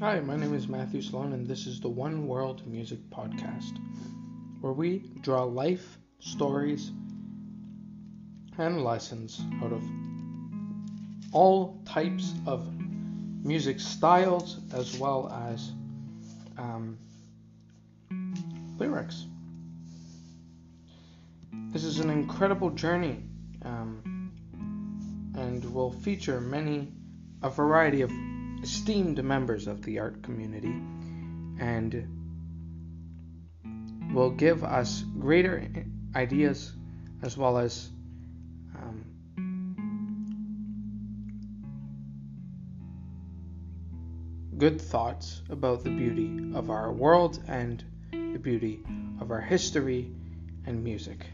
Hi, my name is Matthew Sloan, and this is the One World Music Podcast, where we draw life, stories, and lessons out of all types of music styles as well as um, lyrics. This is an incredible journey um, and will feature many, a variety of esteemed members of the art community and will give us greater ideas as well as um, good thoughts about the beauty of our world and the beauty of our history and music.